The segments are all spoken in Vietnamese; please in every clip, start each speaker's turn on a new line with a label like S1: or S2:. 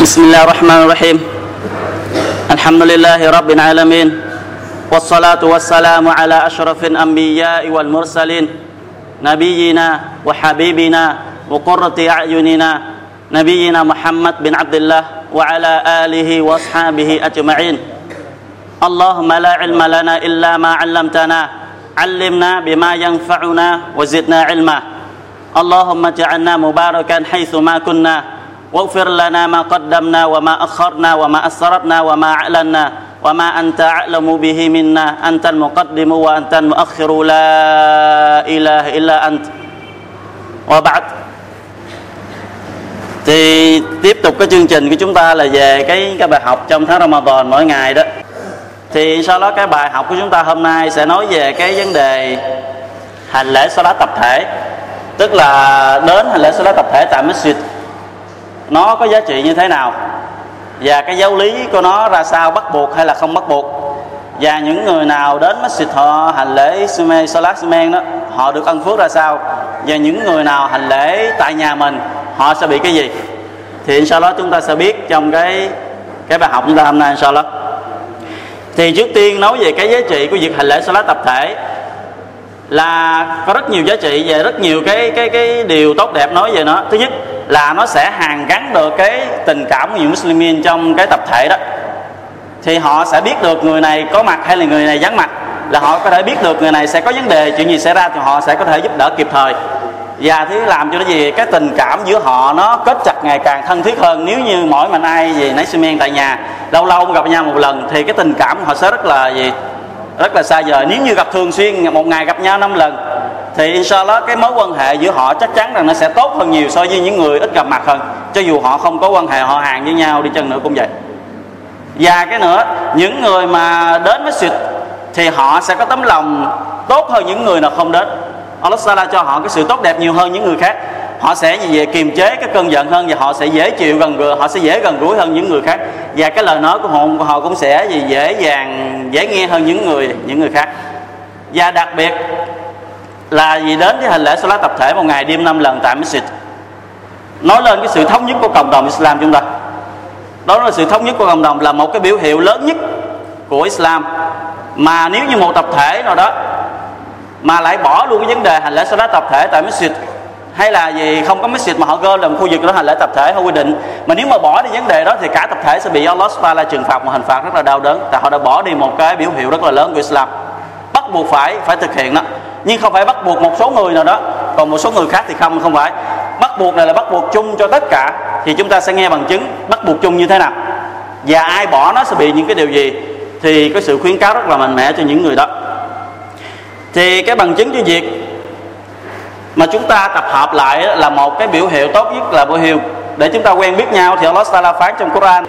S1: بسم الله الرحمن الرحيم الحمد لله رب العالمين والصلاة والسلام على أشرف الأنبياء والمرسلين نبينا وحبيبنا وقرة أعيننا نبينا محمد بن عبد الله وعلى آله وأصحابه أجمعين اللهم لا علم لنا إلا ما علمتنا علمنا بما ينفعنا وزدنا علما اللهم اجعلنا مباركا حيث ما كنا واغفر لنا ما قدمنا وما أخرنا وما أسررنا وما أعلنا وما أنت أعلم به منا أنت المقدم وأنت المؤخر لا إله إلا أنت وبعد thì tiếp tục cái chương trình của chúng ta là về cái cái bài học trong tháng Ramadan mỗi ngày đó thì sau đó cái bài học của chúng ta hôm nay sẽ nói về cái vấn đề hành lễ salat tập thể tức là đến hành lễ salat tập thể tại masjid nó có giá trị như thế nào? Và cái giáo lý của nó ra sao, bắt buộc hay là không bắt buộc? Và những người nào đến masjid họ hành lễ sume, salat sumen đó, họ được ân phước ra sao? Và những người nào hành lễ tại nhà mình, họ sẽ bị cái gì? Thì sau đó chúng ta sẽ biết trong cái cái bài học chúng ta hôm nay sau đó thì trước tiên nói về cái giá trị của việc hành lễ salat tập thể là có rất nhiều giá trị và rất nhiều cái cái cái điều tốt đẹp nói về nó. Thứ nhất là nó sẽ hàn gắn được cái tình cảm của những Muslimin trong cái tập thể đó. Thì họ sẽ biết được người này có mặt hay là người này vắng mặt. Là họ có thể biết được người này sẽ có vấn đề, chuyện gì xảy ra thì họ sẽ có thể giúp đỡ kịp thời. Và thứ làm cho nó gì? Cái tình cảm giữa họ nó kết chặt ngày càng thân thiết hơn. Nếu như mỗi mình ai gì nấy men tại nhà, lâu lâu gặp nhau một lần, thì cái tình cảm họ sẽ rất là gì? Rất là xa vời. Nếu như gặp thường xuyên, một ngày gặp nhau năm lần thì inshallah cái mối quan hệ giữa họ chắc chắn rằng nó sẽ tốt hơn nhiều so với những người ít gặp mặt hơn. Cho dù họ không có quan hệ họ hàng với nhau đi chăng nữa cũng vậy. Và cái nữa, những người mà đến với xịt thì họ sẽ có tấm lòng tốt hơn những người nào không đến. Allah Sala cho họ cái sự tốt đẹp nhiều hơn những người khác. Họ sẽ gì về kiềm chế cái cơn giận hơn và họ sẽ dễ chịu gần gũi, họ sẽ dễ gần gũi hơn những người khác. Và cái lời nói của họ của họ cũng sẽ gì dễ dàng, dễ nghe hơn những người những người khác. Và đặc biệt là gì đến cái hành lễ Salat tập thể một ngày đêm năm lần tại Masjid. Nói lên cái sự thống nhất của cộng đồng Islam chúng ta. Đó là sự thống nhất của cộng đồng là một cái biểu hiệu lớn nhất của Islam. Mà nếu như một tập thể nào đó mà lại bỏ luôn cái vấn đề hành lễ Salat tập thể tại Masjid, hay là gì, không có masjid mà họ gom làm khu vực đó hành lễ tập thể không quy định. Mà nếu mà bỏ đi vấn đề đó thì cả tập thể sẽ bị Allah Taala trừng phạt một hình phạt rất là đau đớn. Tại họ đã bỏ đi một cái biểu hiệu rất là lớn của Islam. Bắt buộc phải phải thực hiện đó nhưng không phải bắt buộc một số người nào đó. Còn một số người khác thì không không phải. Bắt buộc này là bắt buộc chung cho tất cả. Thì chúng ta sẽ nghe bằng chứng bắt buộc chung như thế nào. Và ai bỏ nó sẽ bị những cái điều gì thì có sự khuyến cáo rất là mạnh mẽ cho những người đó. Thì cái bằng chứng cho việc mà chúng ta tập hợp lại là một cái biểu hiệu tốt nhất là biểu hiệu để chúng ta quen biết nhau thì Allah Taala phán trong Quran.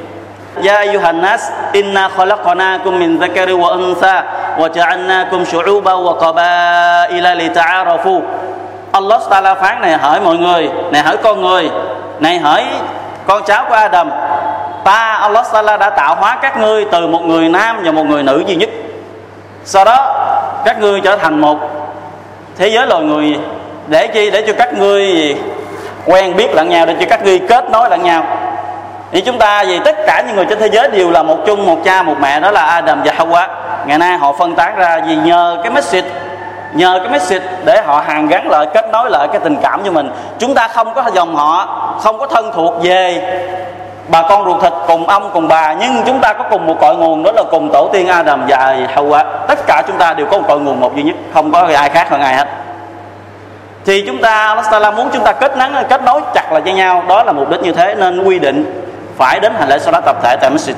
S1: Ya أيها الناس inna khalaqnakum min dhakari wa untha wa ja'alnakum لتعارفوا wa qabaila lita'arafu. Allah Taala phán này hỏi mọi người, này hỏi con người, này hỏi con cháu của Adam. Ta, Allah Taala đã tạo hóa các ngươi từ một người nam và một người nữ duy nhất. Sau đó, các ngươi trở thành một thế giới loài người để chi? Để cho các ngươi quen biết lẫn nhau, để cho các ngươi kết nối lẫn nhau thì chúng ta vì tất cả những người trên thế giới đều là một chung, một cha, một mẹ, đó là Adam và Hawa. Ngày nay họ phân tán ra vì nhờ cái message, nhờ cái message để họ hàn gắn lại, kết nối lại cái tình cảm cho mình. Chúng ta không có dòng họ, không có thân thuộc về bà con ruột thịt, cùng ông, cùng bà. Nhưng chúng ta có cùng một cội nguồn, đó là cùng tổ tiên Adam và Hawa. Tất cả chúng ta đều có một cội nguồn một duy nhất, không có ai khác hơn ai hết. Thì chúng ta Allah muốn chúng ta kết nối kết nối chặt lại với nhau, đó là mục đích như thế, nên quy định phải đến hành lễ salat tập thể tại masjid.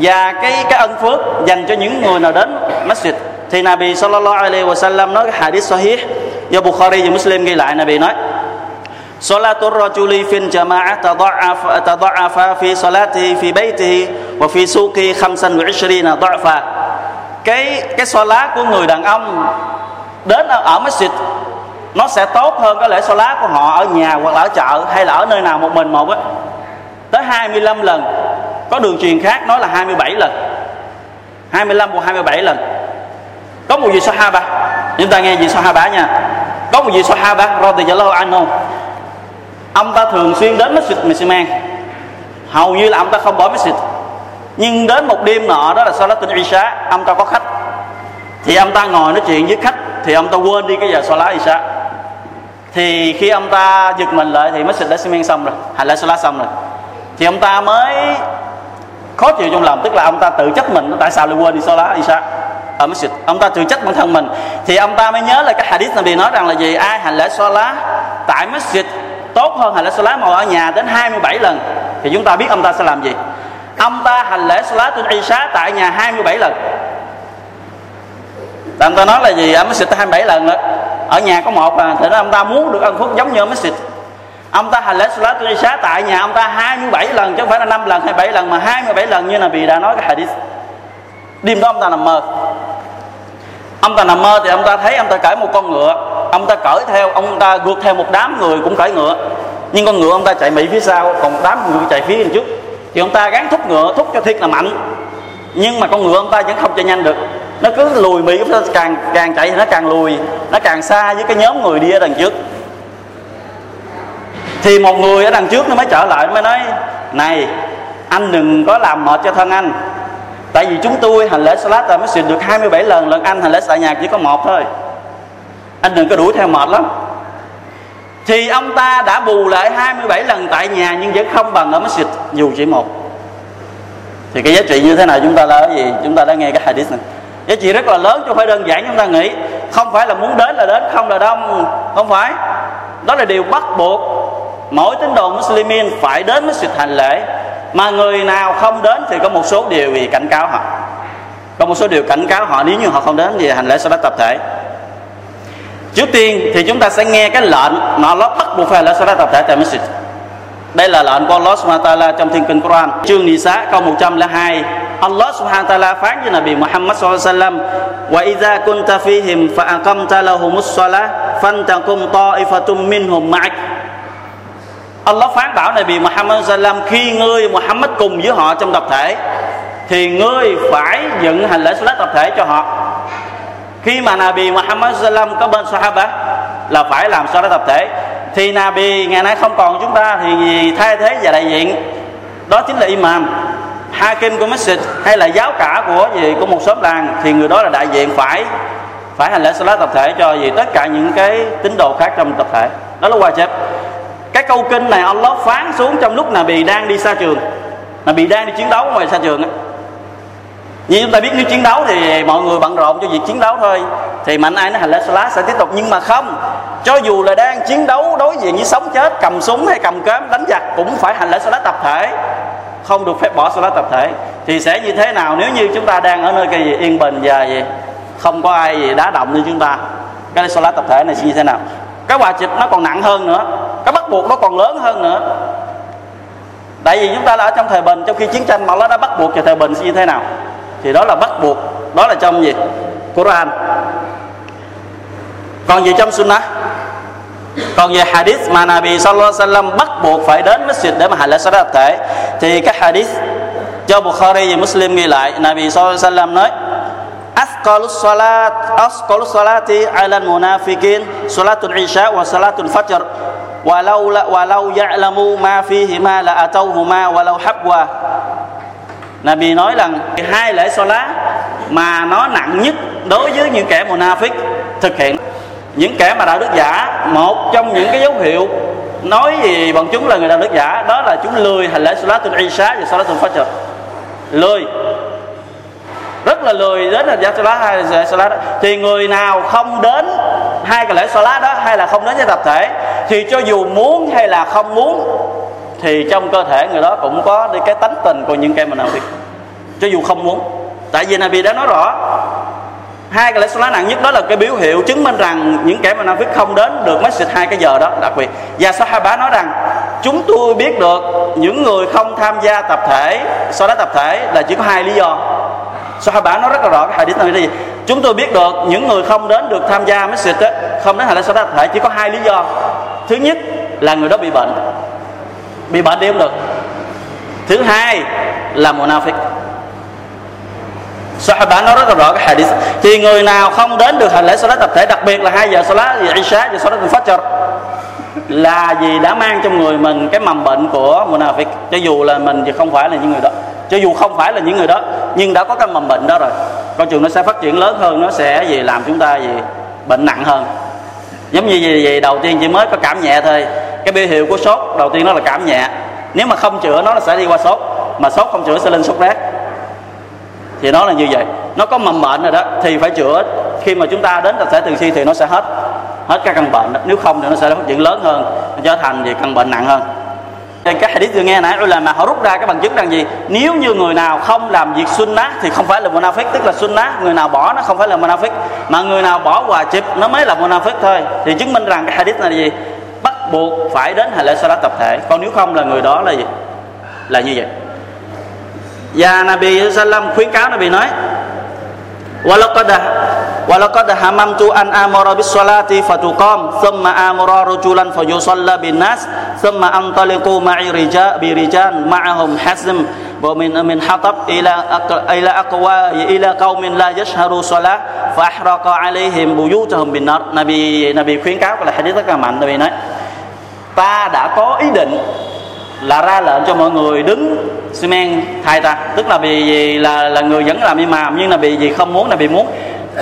S1: Và cái cái ân phước dành cho những người nào đến masjid. Thì Nabi sallallahu alaihi wasallam nói cái hadith sahih do Bukhari và Muslim ghi lại Nabi nói Salatul rajuli fil jama'ah tadha'afa tadha'afa fi salatihi fi baytihi wa fi suqi 25 dha'fa. Cái cái salat của người đàn ông đến ở, ở masjid nó sẽ tốt hơn cái lễ salat của họ ở nhà hoặc là ở chợ hay là ở nơi nào một mình một á tới 25 lần. Có đường truyền khác nói là 27 lần. 25 hoặc 27 lần. Có một vị sahaba, chúng ta nghe vị sahaba nha. Có một vị sahaba radhiyallahu anhu, ông ta thường xuyên đến masjid Misiman hầu như là ông ta không bỏ masjid. Nhưng đến một đêm nọ đó là Salat Isha, ông ta có khách. Thì ông ta ngồi nói chuyện với khách, thì ông ta quên đi cái giờ Salat Isha. Thì khi ông ta giật mình lại thì masjid đã xi men xong rồi hành lễ Salat xong rồi thì ông ta mới khó chịu trong lòng, tức là ông ta tự trách mình, tại sao lại quên đi Salat Isha ở ờ, masjid ông ta tự trách bản thân mình. Thì ông ta mới nhớ là cái hadith Nabi nói rằng là gì? Ai hành lễ Salat tại masjid tốt hơn hành lễ Salat mà ở nhà đến 27 lần. Thì chúng ta biết ông ta sẽ làm gì? Ông ta hành lễ Salatul Isha tại nhà 27 lần. Ông ta nói là gì? Ở masjid 27 lần đó. ở nhà có một à thì ông ta muốn được ân phước giống như ở masjid ông ta hành lễ salat Isha tại nhà ông ta 27 lần, chứ không phải là 5 lần hay 7 lần, mà 27 lần như là bị đã nói cái hadith. Đêm đó ông ta nằm mơ. Ông ta nằm mơ thì ông ta thấy ông ta cởi một con ngựa, ông ta cởi theo, ông ta vượt theo một đám người cũng cởi ngựa. Nhưng con ngựa ông ta chạy mỹ phía sau, còn một đám người chạy phía trước. Thì ông ta gắn thúc ngựa, thúc cho thiệt là mạnh. Nhưng mà con ngựa ông ta vẫn không chạy nhanh được. Nó cứ lùi mỹ càng càng chạy thì nó càng lùi, nó càng xa với cái nhóm người đi ở đằng trước thì một người ở đằng trước nó mới trở lại mới nói, này, anh đừng có làm mệt cho thân anh. Tại vì chúng tôi hành lễ salat mới xịt được 27 lần lần anh hành lễ tại nhà chỉ có một thôi. Anh đừng có đuổi theo mệt lắm. Thì ông ta đã bù lại 27 lần tại nhà nhưng vẫn không bằng ở masjid, dù chỉ một. Thì cái giá trị như thế nào chúng ta là cái gì? Chúng ta đã nghe cái hadith này. Giá trị rất là lớn chứ không phải đơn giản chúng ta nghĩ. Không phải là muốn đến là đến, không là đông. Không phải. Đó là điều bắt buộc mỗi tín đồ muslimin phải đến với sự hành lễ. Mà người nào không đến thì có một số điều gì cảnh cáo họ. Có một số điều cảnh cáo họ, nếu như họ không đến thì hành lễ salat tập thể. Trước tiên thì chúng ta sẽ nghe cái lệnh mà Allah bắt buộc phải lễ salat tập thể tại masjid. Đây là lệnh của Allah subhanahu wa ta'ala trong thiên kinh Quran. Chương Nisa, câu 102 Allah subhanahu wa ta'ala phán với Nabi Muhammad sallallahu alaihi wasallam, wa idza kunta fihim fa aqamta lahumus salah, fantakum ta'ifatum minhum ma'ak. Allah phán bảo này bị Muhammad sallam khi ngươi Muhammad cùng với họ trong tập thể, thì ngươi phải dựng hành lễ salat tập thể cho họ. Khi mà Nabi Muhammad sallam có bên Sahaba là phải làm salat tập thể. Thì Nabi ngày nay không còn chúng ta, thì thay thế và đại diện, đó chính là imam, hakim của masjid hay là giáo cả của gì, của một xóm làng, thì người đó là đại diện phải phải hành lễ salat tập thể cho gì tất cả những cái tín đồ khác trong tập thể. Đó là wajib cái câu kinh này Allah phán xuống trong lúc Nabi đang đi xa trường. Nabi đang đi chiến đấu ngoài xa trường á. Như chúng ta biết nếu chiến đấu thì mọi người bận rộn cho việc chiến đấu thôi. Thì mạnh ai nó hành lễ salat sẽ tiếp tục. Nhưng mà không. Cho dù là đang chiến đấu đối diện với sống chết, cầm súng hay cầm cớm đánh giặc cũng phải hành lễ salat tập thể. Không được phép bỏ salat tập thể. Thì sẽ như thế nào nếu như chúng ta đang ở nơi cái gì yên bình và gì? Không có ai gì đá động như chúng ta. Cái salat tập thể này sẽ như thế nào? Cái hòa chịch nó còn nặng hơn nữa cái bắt buộc nó còn lớn hơn nữa. Tại vì chúng ta đã ở trong thời bình, trong khi chiến tranh mà nó đã bắt buộc cho thời bình như thế nào? Thì đó là bắt buộc, đó là trong gì? Quran. Còn gì trong Sunnah? Còn về hadith mà Nabi Sallallahu Alaihi Wasallam bắt buộc phải đến masjid để mà hành lễ salat thể, thì các hadith cho Bukhari và Muslim ghi lại, Nabi Sallallahu Alaihi Wasallam nói, asqalus salat, asqalus salati ala munafiqin salatul isya wa salatul fajr walau la, walau ya'lamu ma fihima la atawhuma walau habwa. Nabi nói rằng hai lễ salat mà nó nặng nhất đối với những kẻ munafik thực hiện. Những kẻ mà đạo đức giả một trong những cái dấu hiệu nói gì bọn chúng là người đạo đức giả đó là chúng lười hành lễ salatul isha và salatul fajr. Lười. Rất là lười đến là salat hay là salat đó. thì người nào không đến hai cái lễ salat đó hay là không đến với tập thể thì cho dù muốn hay là không muốn thì trong cơ thể người đó cũng có đi cái tánh tình của những kẻ mà nào biết. Cho dù không muốn. Tại vì Nabi đã nói rõ hai cái lễ lá nặng nhất đó là cái biểu hiệu chứng minh rằng những kẻ mà nam phước không đến được masjid hai cái giờ đó đặc biệt. Và Sahaba nói rằng chúng tôi biết được những người không tham gia tập thể salat tập thể là chỉ có hai lý do. Sahaba nói rất là rõ cái hadith này là gì? Chúng tôi biết được những người không đến được tham gia masjid đó, không đến hai lễ salat tập thể chỉ có hai lý do thứ nhất là người đó bị bệnh. Bị bệnh đi không được. Thứ hai là munafik Sahaba nói rất là rõ cái hadith. Thì người nào không đến được hành lễ salat tập thể, đặc biệt là hai giờ salat Isha và salat Fajr, là vì đã mang trong người mình cái mầm bệnh của munafik cho dù là mình thì không phải là những người đó. Cho dù không phải là những người đó, nhưng đã có cái mầm bệnh đó rồi. Con trường nó sẽ phát triển lớn hơn, nó sẽ gì, làm chúng ta gì, bệnh nặng hơn giống như gì, đầu tiên chỉ mới có cảm nhẹ thôi. Cái biểu hiệu của sốt đầu tiên nó là cảm nhẹ. Nếu mà không chữa nó, sẽ đi qua sốt. Mà sốt không chữa sẽ lên sốt rét. Thì nó là như vậy. Nó có mầm bệnh rồi đó thì phải chữa. Khi mà chúng ta đến tập thể từ si thì nó sẽ hết hết các căn bệnh đó. nếu không thì nó sẽ phát triển lớn hơn nó trở thành gì căn bệnh nặng hơn cái hadith vừa nghe nãy là mà họ rút ra cái bằng chứng rằng gì? Nếu như người nào không làm việc sunnah thì không phải là munafik tức là sunnah. Người nào bỏ nó không phải là munafik mà người nào bỏ quà chip nó mới là munafik thôi. Thì chứng minh rằng cái hadith này là gì? Bắt buộc phải đến hành lễ salat tập thể. Còn nếu không là người đó là gì? Là như vậy. Và Nabi Sallam khuyến cáo Nabi nói walaqad hamamtu an amara bis salati fatuqam thumma amara rajulan fayusalla bin nas thumma antaliqu ma'i rija bi rijan ma'ahum hazm wa min min hatab ila ila aqwa ila qaumin la yashharu salah fahraqa alaihim buyutahum bin nar nabi nabi khuyến cáo là hadith rất là mạnh, nabi nói, ta đã có ý định là ra lệnh cho mọi người đứng xi men thay ta. Tức là vì là là người vẫn làm im màm nhưng là vì gì không muốn là vì muốn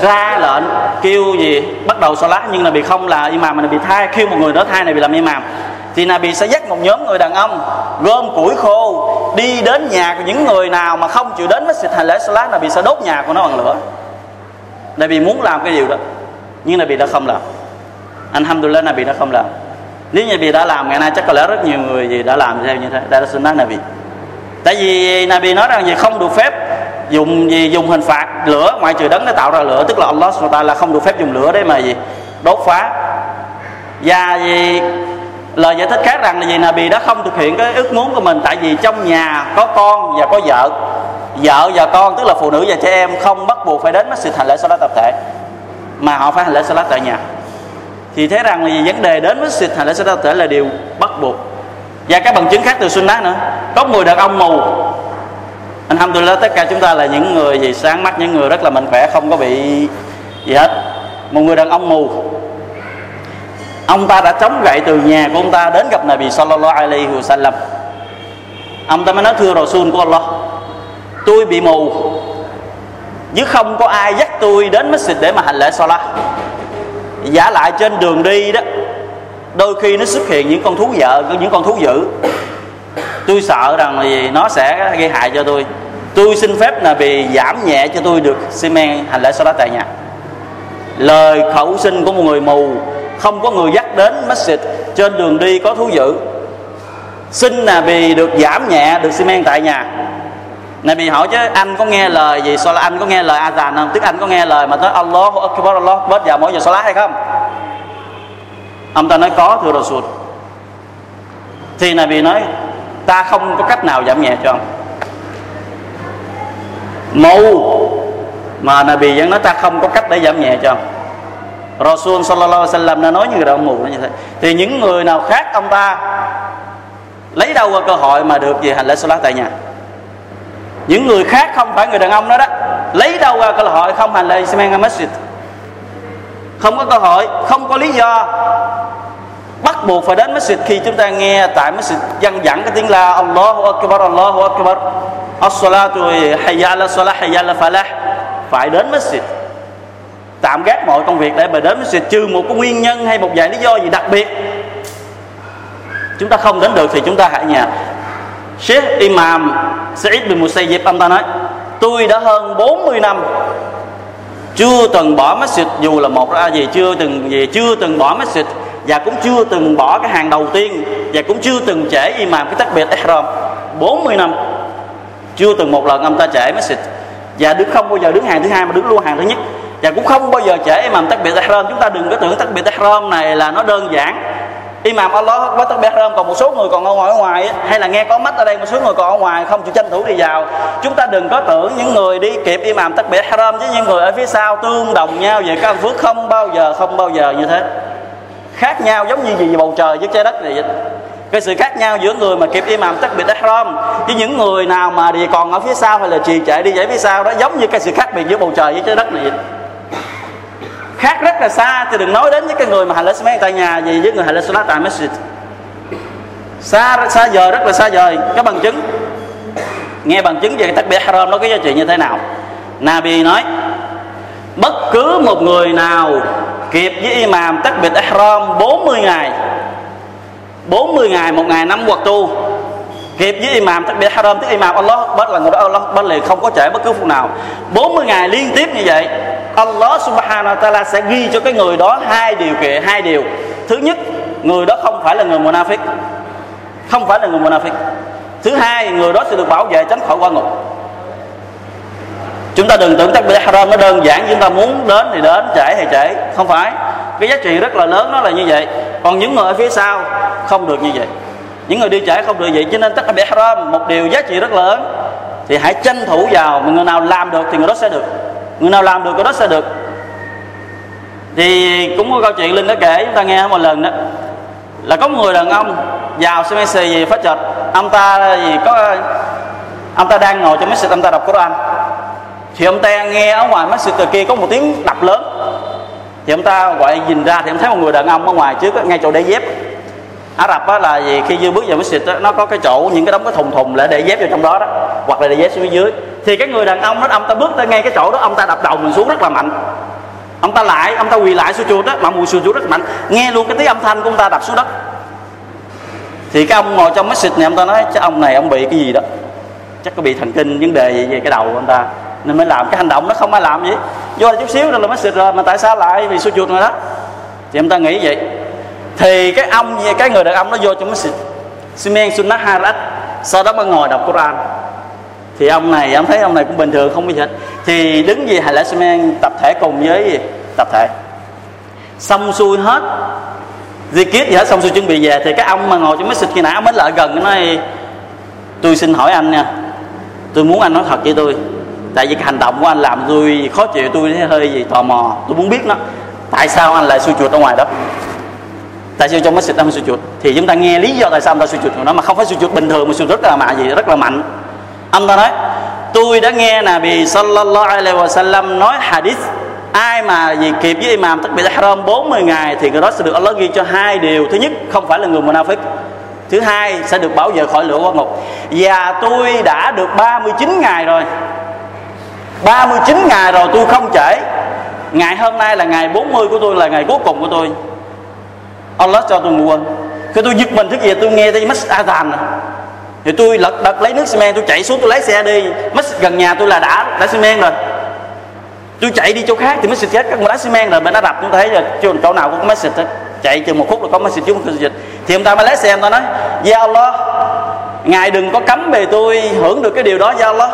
S1: ra lệnh kêu gì? Bắt đầu salat nhưng là bị không là imam mà là bị thay kêu một người đó thay này bị làm imam. Thì là bị sẽ dắt một nhóm người đàn ông gom củi khô, đi đến nhà của những người nào mà không chịu đến với xịt hành lễ salat là bị sẽ đốt nhà của nó bằng lửa. Là bị muốn làm cái điều đó, nhưng là bị đã không làm. Anh alhamdulillah là bị đã không làm. Nếu như bị đã làm, ngày nay chắc có lẽ rất nhiều người gì đã làm theo như thế, đã là sunnah Nabi. Tại vì Nabi nói rằng gì? Không được phép dùng gì? Dùng hình phạt lửa. Ngoại trừ đấng để tạo ra lửa, tức là Allah ta là không được phép dùng lửa để mà gì? Đốt phá. Và gì lời giải thích khác rằng là gì Nabi đã không thực hiện cái ước muốn của mình, tại vì trong nhà có con và có vợ. Vợ và con, tức là phụ nữ và trẻ em, không bắt buộc phải đến masjid hành lễ salat tập thể, mà họ phải hành lễ salat tại nhà. Thì thấy rằng là gì vấn đề đến với sự hành lễ tập thể là điều bắt buộc. Và các bằng chứng khác từ sunnah nữa. Có người đàn ông mù alhamdulillah, tất cả chúng ta là những người gì sáng mắt, những người rất là mạnh khỏe, không có bị gì hết. Một người đàn ông mù. Ông ta đã chống gậy từ nhà của ông ta đến gặp Nabi sallallahu alaihi wasallam. Ông ta mới nói, thưa Rasul của Allah, tôi bị mù, chứ không có ai dắt tôi đến masjid để mà hành lễ salat. Giả lại trên đường đi đó, đôi khi nó xuất hiện những con thú vợ, những con thú dữ tôi sợ rằng là gì? Nó sẽ gây hại cho tôi. Tôi xin phép là bị giảm nhẹ cho tôi được xi men hành lễ sau đó tại nhà. Lời khẩu sinh của một người mù, không có người dắt đến message trên đường đi có thú dữ. Xin là vì được giảm nhẹ được xi men tại nhà. Này bị hỏi chứ, anh có nghe lời gì? Sao là anh có nghe lời azan không? Tức anh có nghe lời mà nói Allah Akbar Allah Akbar vào mỗi giờ salat hay không? Ông ta nói có, thưa Rasul. Thì này bị nói ta không có cách nào giảm nhẹ cho ông. Mù mà Nabi vẫn nói ta không có cách để giảm nhẹ cho ông. Rasul sallallahu alaihi wasallam đã nói như người đàn ông mù như thế thì những người nào khác ông ta lấy đâu qua cơ hội mà được về hành lễ salat tại nhà? Những người khác không phải người đàn ông đó đó. Lấy đâu ra cơ hội không hành lễ Semen Masjid? Không có cơ hội, không có lý do bắt buộc phải đến masjid khi chúng ta nghe tại masjid dân dẫn cái tiếng la Allahu Akbar Allahu Akbar. As-salatu hayya ala salah, hayya ala falah. Phải đến masjid. Tạm gác mọi công việc để mà đến masjid, trừ một cái nguyên nhân hay một vài lý do gì đặc biệt. Chúng ta không đến được thì chúng ta hãy nhà. Sheikh Imam Sa'id bin Musayyib, ông ta nói, tôi đã hơn 40 năm chưa từng bỏ masjid, dù là một ra gì, chưa từng gì, chưa từng bỏ masjid và cũng chưa từng bỏ cái hàng đầu tiên và cũng chưa từng trễ imam cái takbir ihram. 40 năm, chưa từng một lần ông ta trễ message và đứng không bao giờ đứng hàng thứ hai mà đứng luôn hàng thứ nhất. Và cũng không bao giờ trễ imam biệt ihram. Chúng ta đừng có tưởng takbir ihram này là nó đơn giản. Imam Allah với biệt ihram, còn một số người còn ở ngoài ở ngoài hay là nghe có mắt ở đây, một số người còn ở ngoài, không chịu tranh thủ đi vào. Chúng ta đừng có tưởng những người đi kịp imam biệt ihram với những người ở phía sau tương đồng nhau về các phước không bao giờ, không bao giờ như thế khác nhau giống như gì bầu trời với trái đất này vậy? Cái sự khác nhau giữa người mà kịp imam biệt ihram với những người nào mà thì còn ở phía sau hay là trì trệ đi dãy phía sau đó giống như cái sự khác biệt giữa bầu trời với trái đất này vậy? Khác rất là xa thì đừng nói đến với cái người mà hành lễ Ismail tại nhà gì với người hành lễ Salat tại masjid. Xa xa giờ rất là xa vời. Có bằng chứng? Nghe bằng chứng về takbir haram nó có giá trị như thế nào? Nabi nói, bất cứ một người nào kịp với imam takbir ihram 40 ngày. 40 ngày một ngày năm hoặc tu. Kịp với imam takbir haram tức imam Allah, bất là người đó Allah, bất liền không có trễ bất cứ phút nào. 40 ngày liên tiếp như vậy, Allah subhanahu wa ta'ala sẽ ghi cho cái người đó hai điều kiện, hai điều. Thứ nhất, người đó không phải là người munafik không phải là người munafik thứ hai, người đó sẽ được bảo vệ tránh khỏi qua ngục chúng ta đừng tưởng takbir haram nó đơn giản, chúng ta muốn đến thì đến, trễ thì trễ. Không phải. Cái giá trị rất là lớn nó là như vậy. Còn những người ở phía sau, không được như vậy. Những người đi trễ không được vậy, cho nên takbir haram, một điều giá trị rất lớn, thì hãy tranh thủ vào người nào làm được thì người đó sẽ được. Người nào làm được, người đó sẽ được. Thì cũng có câu chuyện linh đã kể, chúng ta nghe một lần đó. Là có một người đàn ông vào xe Messi gì phát chợt ông ta gì? Có, ông ta đang ngồi trong messi, ông ta đọc Quran thì ông ta nghe ở ngoài masjid kia có một tiếng đập lớn. Thì ông ta gọi nhìn ra thì ông thấy một người đàn ông ở ngoài trước ngay chỗ để dép. Ả Rập á, là gì? Khi vừa bước vào masjid nó có cái chỗ những cái đống cái thùng thùng để để dép vào trong đó đó hoặc là để dép xuống dưới. Thì cái người đàn ông đó ông ta bước tới ngay cái chỗ đó ông ta đập đầu mình xuống rất là mạnh. Ông ta lại ông ta quỳ lại xuống chuột đó mà mùi xuống chuột rất mạnh. Nghe luôn cái tiếng âm thanh của ông ta đập xuống đất. Thì cái ông ngồi trong masjid này ông ta nói chắc ông này ông bị cái gì đó? Chắc có bị thần kinh vấn đề gì về cái đầu của ông ta nên mới làm. Cái hành động nó không ai làm gì. Do là chút xíu rồi là mới xịt rồi. Mà tại sao lại? Vì sujud rồi đó. Thì ông ta nghĩ vậy. Thì cái ông cái người đàn ông nó vô trong masjid Simen Sunnah Harat sau đó mới ngồi đọc Quran. Thì ông này, ông thấy ông này cũng bình thường, không bị gì thì đứng gì hay là Simen tập thể cùng với gì? Tập thể. Xong xuôi hết. Di kiết gì hết, xong xuôi chuẩn bị về. Thì cái ông mà ngồi trong xịt khi nãy, ông mới lại gần, nói, tôi xin hỏi anh nha. Tôi muốn anh nói thật với tôi tại vì cái hành động của anh làm tôi khó chịu, tôi hơi gì tò mò. Tôi muốn biết nó, tại sao anh lại xui chuột ở ngoài đó tại sao trong masjid anh xui chuột? Thì chúng ta nghe lý do tại sao anh ta xui chuột nó mà không phải xui chuột bình thường, mà xui rất là mạnh gì rất là mạnh. Anh ta nói, tôi đã nghe Nabi sallallahu alaihi wasallam nói hadith, ai mà gì kịp với imam takbir haram 40 ngày thì người đó sẽ được Allah ghi cho hai điều. Thứ nhất, không phải là người munafik thứ hai, sẽ được bảo vệ khỏi lửa qua ngục. Và tôi đã được 39 ngày rồi 39 ngày rồi tôi không trễ. Ngày hôm nay là ngày 40 của tôi là ngày cuối cùng của tôi. Allah cho tôi ngủ quên khi tôi giật mình thức dậy tôi nghe thấy mất adhan thì tôi lật đật lấy nước xi men tôi chạy xuống tôi lấy xe đi. Mất gần nhà tôi là đã đã xi men rồi. Tôi chạy đi chỗ khác thì masjid xịt các đá xi men rồi bên đã đập chúng thấy là chỗ, chỗ nào cũng có masjid hết. Chạy chừng một phút là có masjid chứ chúng tôi dịch. Thì ông ta mới lấy xe ông ta nói Ya Allah Ngài đừng có cấm về tôi hưởng được cái điều đó Ya Allah.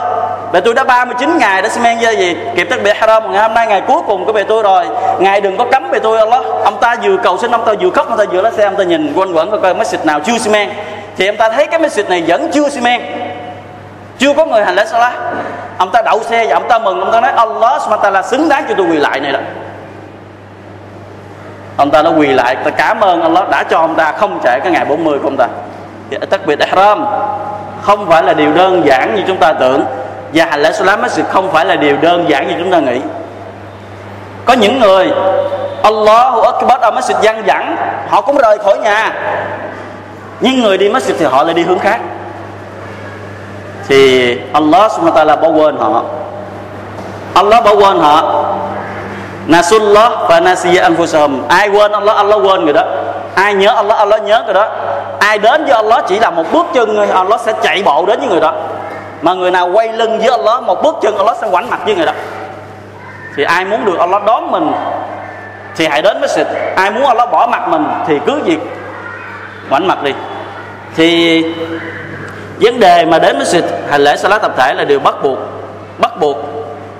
S1: Bề tôi đã 39 ngày đã xi men ra gì Kịp tất biệt haram ngày hôm nay ngày cuối cùng của bề tôi rồi. Ngài đừng có cấm bề tôi Allah. Ông ta vừa cầu xin ông ta vừa khóc Ông ta vừa lái xe ông ta nhìn quanh quẩn coi, coi máy xịt nào chưa xi men. Thì ông ta thấy cái mấy xịt này vẫn chưa xi men. Chưa có người hành lễ salat. Ông ta đậu xe và ông ta mừng ông ta nói Allah subhanahu là xứng đáng cho tôi quỳ lại này đó. Ông ta đã quỳ lại ta cảm ơn Allah đã cho ông ta không trễ cái ngày 40 của ông ta. Tất biệt ihram không phải là điều đơn giản như chúng ta tưởng và hành lễ salam masjid không phải là điều đơn giản như chúng ta nghĩ. Có những người, Allahu Akbar ở masjid dân dẫn họ cũng rời khỏi nhà. Nhưng người đi masjid thì họ lại đi hướng khác. Thì Allah subhanahu wa ta'ala bỏ quên họ. Allah bỏ quên họ. Nasullah và nasiya anfusahum. Ai quên Allah Allah quên người đó. Ai nhớ Allah Allah nhớ người đó. Ai đến với Allah chỉ là một bước chân Allah sẽ chạy bộ đến với người đó mà người nào quay lưng với Allah, một bước chân Allah sẽ quảnh mặt với người đó. Thì ai muốn được Allah đón mình, thì hãy đến với xịt ai muốn Allah bỏ mặt mình, thì cứ việc quảnh mặt đi. Thì vấn đề mà đến với masjid hành lễ salat tập thể là điều bắt buộc bắt buộc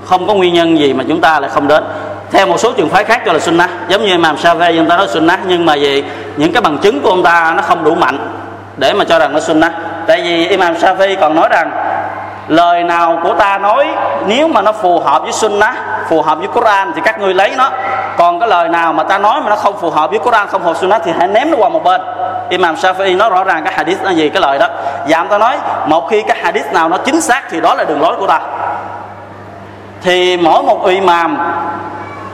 S1: không có nguyên nhân gì mà chúng ta lại không đến. Theo một số trường phái khác cho là sunnah, giống như Imam Shafi'i chúng ta nói sunnah, nhưng mà vì những cái bằng chứng của ông ta nó không đủ mạnh để mà cho rằng nó sunnah. Tại vì Imam Shafi'i còn nói rằng lời nào của ta nói, nếu mà nó phù hợp với sunnah, phù hợp với Quran thì các ngươi lấy nó. Còn cái lời nào mà ta nói mà nó không phù hợp với Quran, không phù hợp sunnah thì hãy ném nó qua một bên. Imam Shafi'i nói rõ ràng cái hadith là gì, cái lời đó. Giảm ông ta nói, một khi cái hadith nào nó chính xác thì đó là đường lối của ta. Thì mỗi một imam,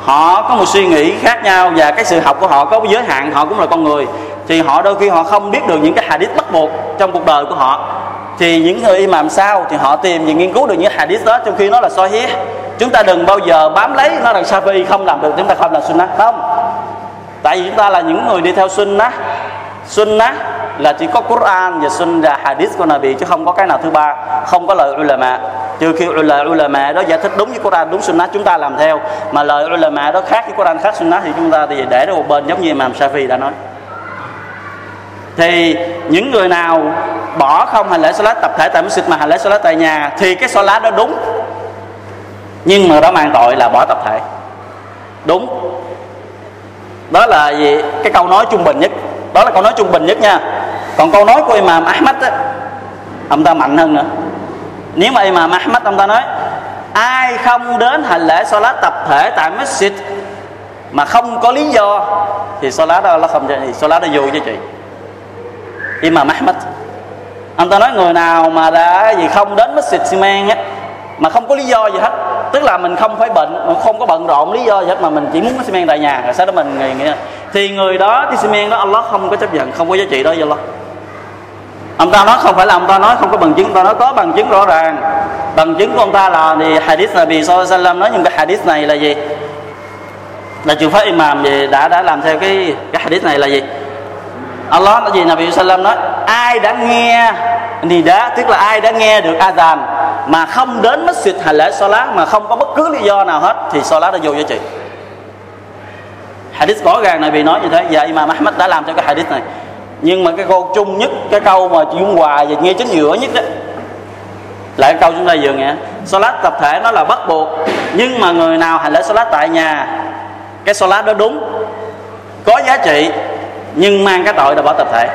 S1: họ có một suy nghĩ khác nhau và cái sự học của họ có giới hạn, họ cũng là con người. Thì họ đôi khi họ không biết được những cái hadith bắt buộc trong cuộc đời của họ thì những người imam sao thì họ tìm và nghiên cứu được những hadith đó, trong khi nó là sahih. Chúng ta đừng bao giờ bám lấy nó là safi không làm được, chúng ta không làm sunnah. Không. Tại vì chúng ta là những người đi theo sunnah. Sunnah là chỉ có Quran và sun và Hadith của Nabi chứ không có cái nào thứ ba, không có lời ulama. Trừ khi lời ulama đó giải thích đúng với Quran, đúng Sunnah chúng ta làm theo. Mà lời ulama đó khác với Quran, khác Sunnah thì chúng ta thì để ở một bên giống như Imam Shafi đã nói thì những người nào bỏ không hành lễ salat, tập thể tại masjid mà hành lễ salat tại nhà, thì cái salat đó đúng. Nhưng mà đó mang tội là bỏ tập thể. Đúng. Đó là gì? Cái câu nói trung bình nhất. Đó là câu nói trung bình nhất nha. Còn câu nói của Imam Ahmad á, ông ta mạnh hơn nữa. Nếu mà Imam Ahmad, ông ta nói, ai không đến hành lễ salat tập thể tại masjid mà không có lý do, thì salat đó nó không thì salat đó vô cho chị. Imam Ahmad. Anh ta nói người nào mà đã gì không đến masjid xi á, mà không có lý do gì hết. Tức là mình không phải bệnh không có bận rộn lý do gì hết, mà mình chỉ muốn xi men tại nhà, rồi sau đó mình nghĩ thì người đó, cái xi đó, Allah không có chấp nhận, không có giá trị đó với Allah. Ông ta nói không phải là ông ta nói không có bằng chứng, ông ta nói có bằng chứng rõ ràng. Bằng chứng của ông ta là thì hadith Nabi sallallahu nói nhưng cái hadith này là gì? Là trường phái imam gì, đã đã làm theo cái cái hadith này là gì? Allah, là gì? Nabi Sallam nói, ai đã nghe thì đã tức là ai đã nghe được azan mà không đến masjid hành lễ salat, mà không có bất cứ lý do nào hết, thì salat đã vô giá trị hadith rõ ràng này bị nói như thế. Và Imam Ahmad đã làm cho cái hadith này. Nhưng mà cái câu chung nhất, cái câu mà dung hòa và nghe chính giữa nhất đó lại cái câu chúng ta vừa nghe. Salat tập thể nó là bắt buộc, nhưng mà người nào hành lễ salat tại nhà, cái salat đó đúng, có giá trị nhưng mang cái tội đã bỏ tập thể.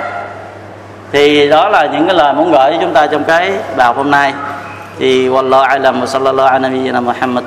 S1: Thì đó là những cái lời muốn gửi cho chúng ta trong cái bài học hôm nay. Thì wallahu alam wa sallallahu ala nabiyyina muhammad.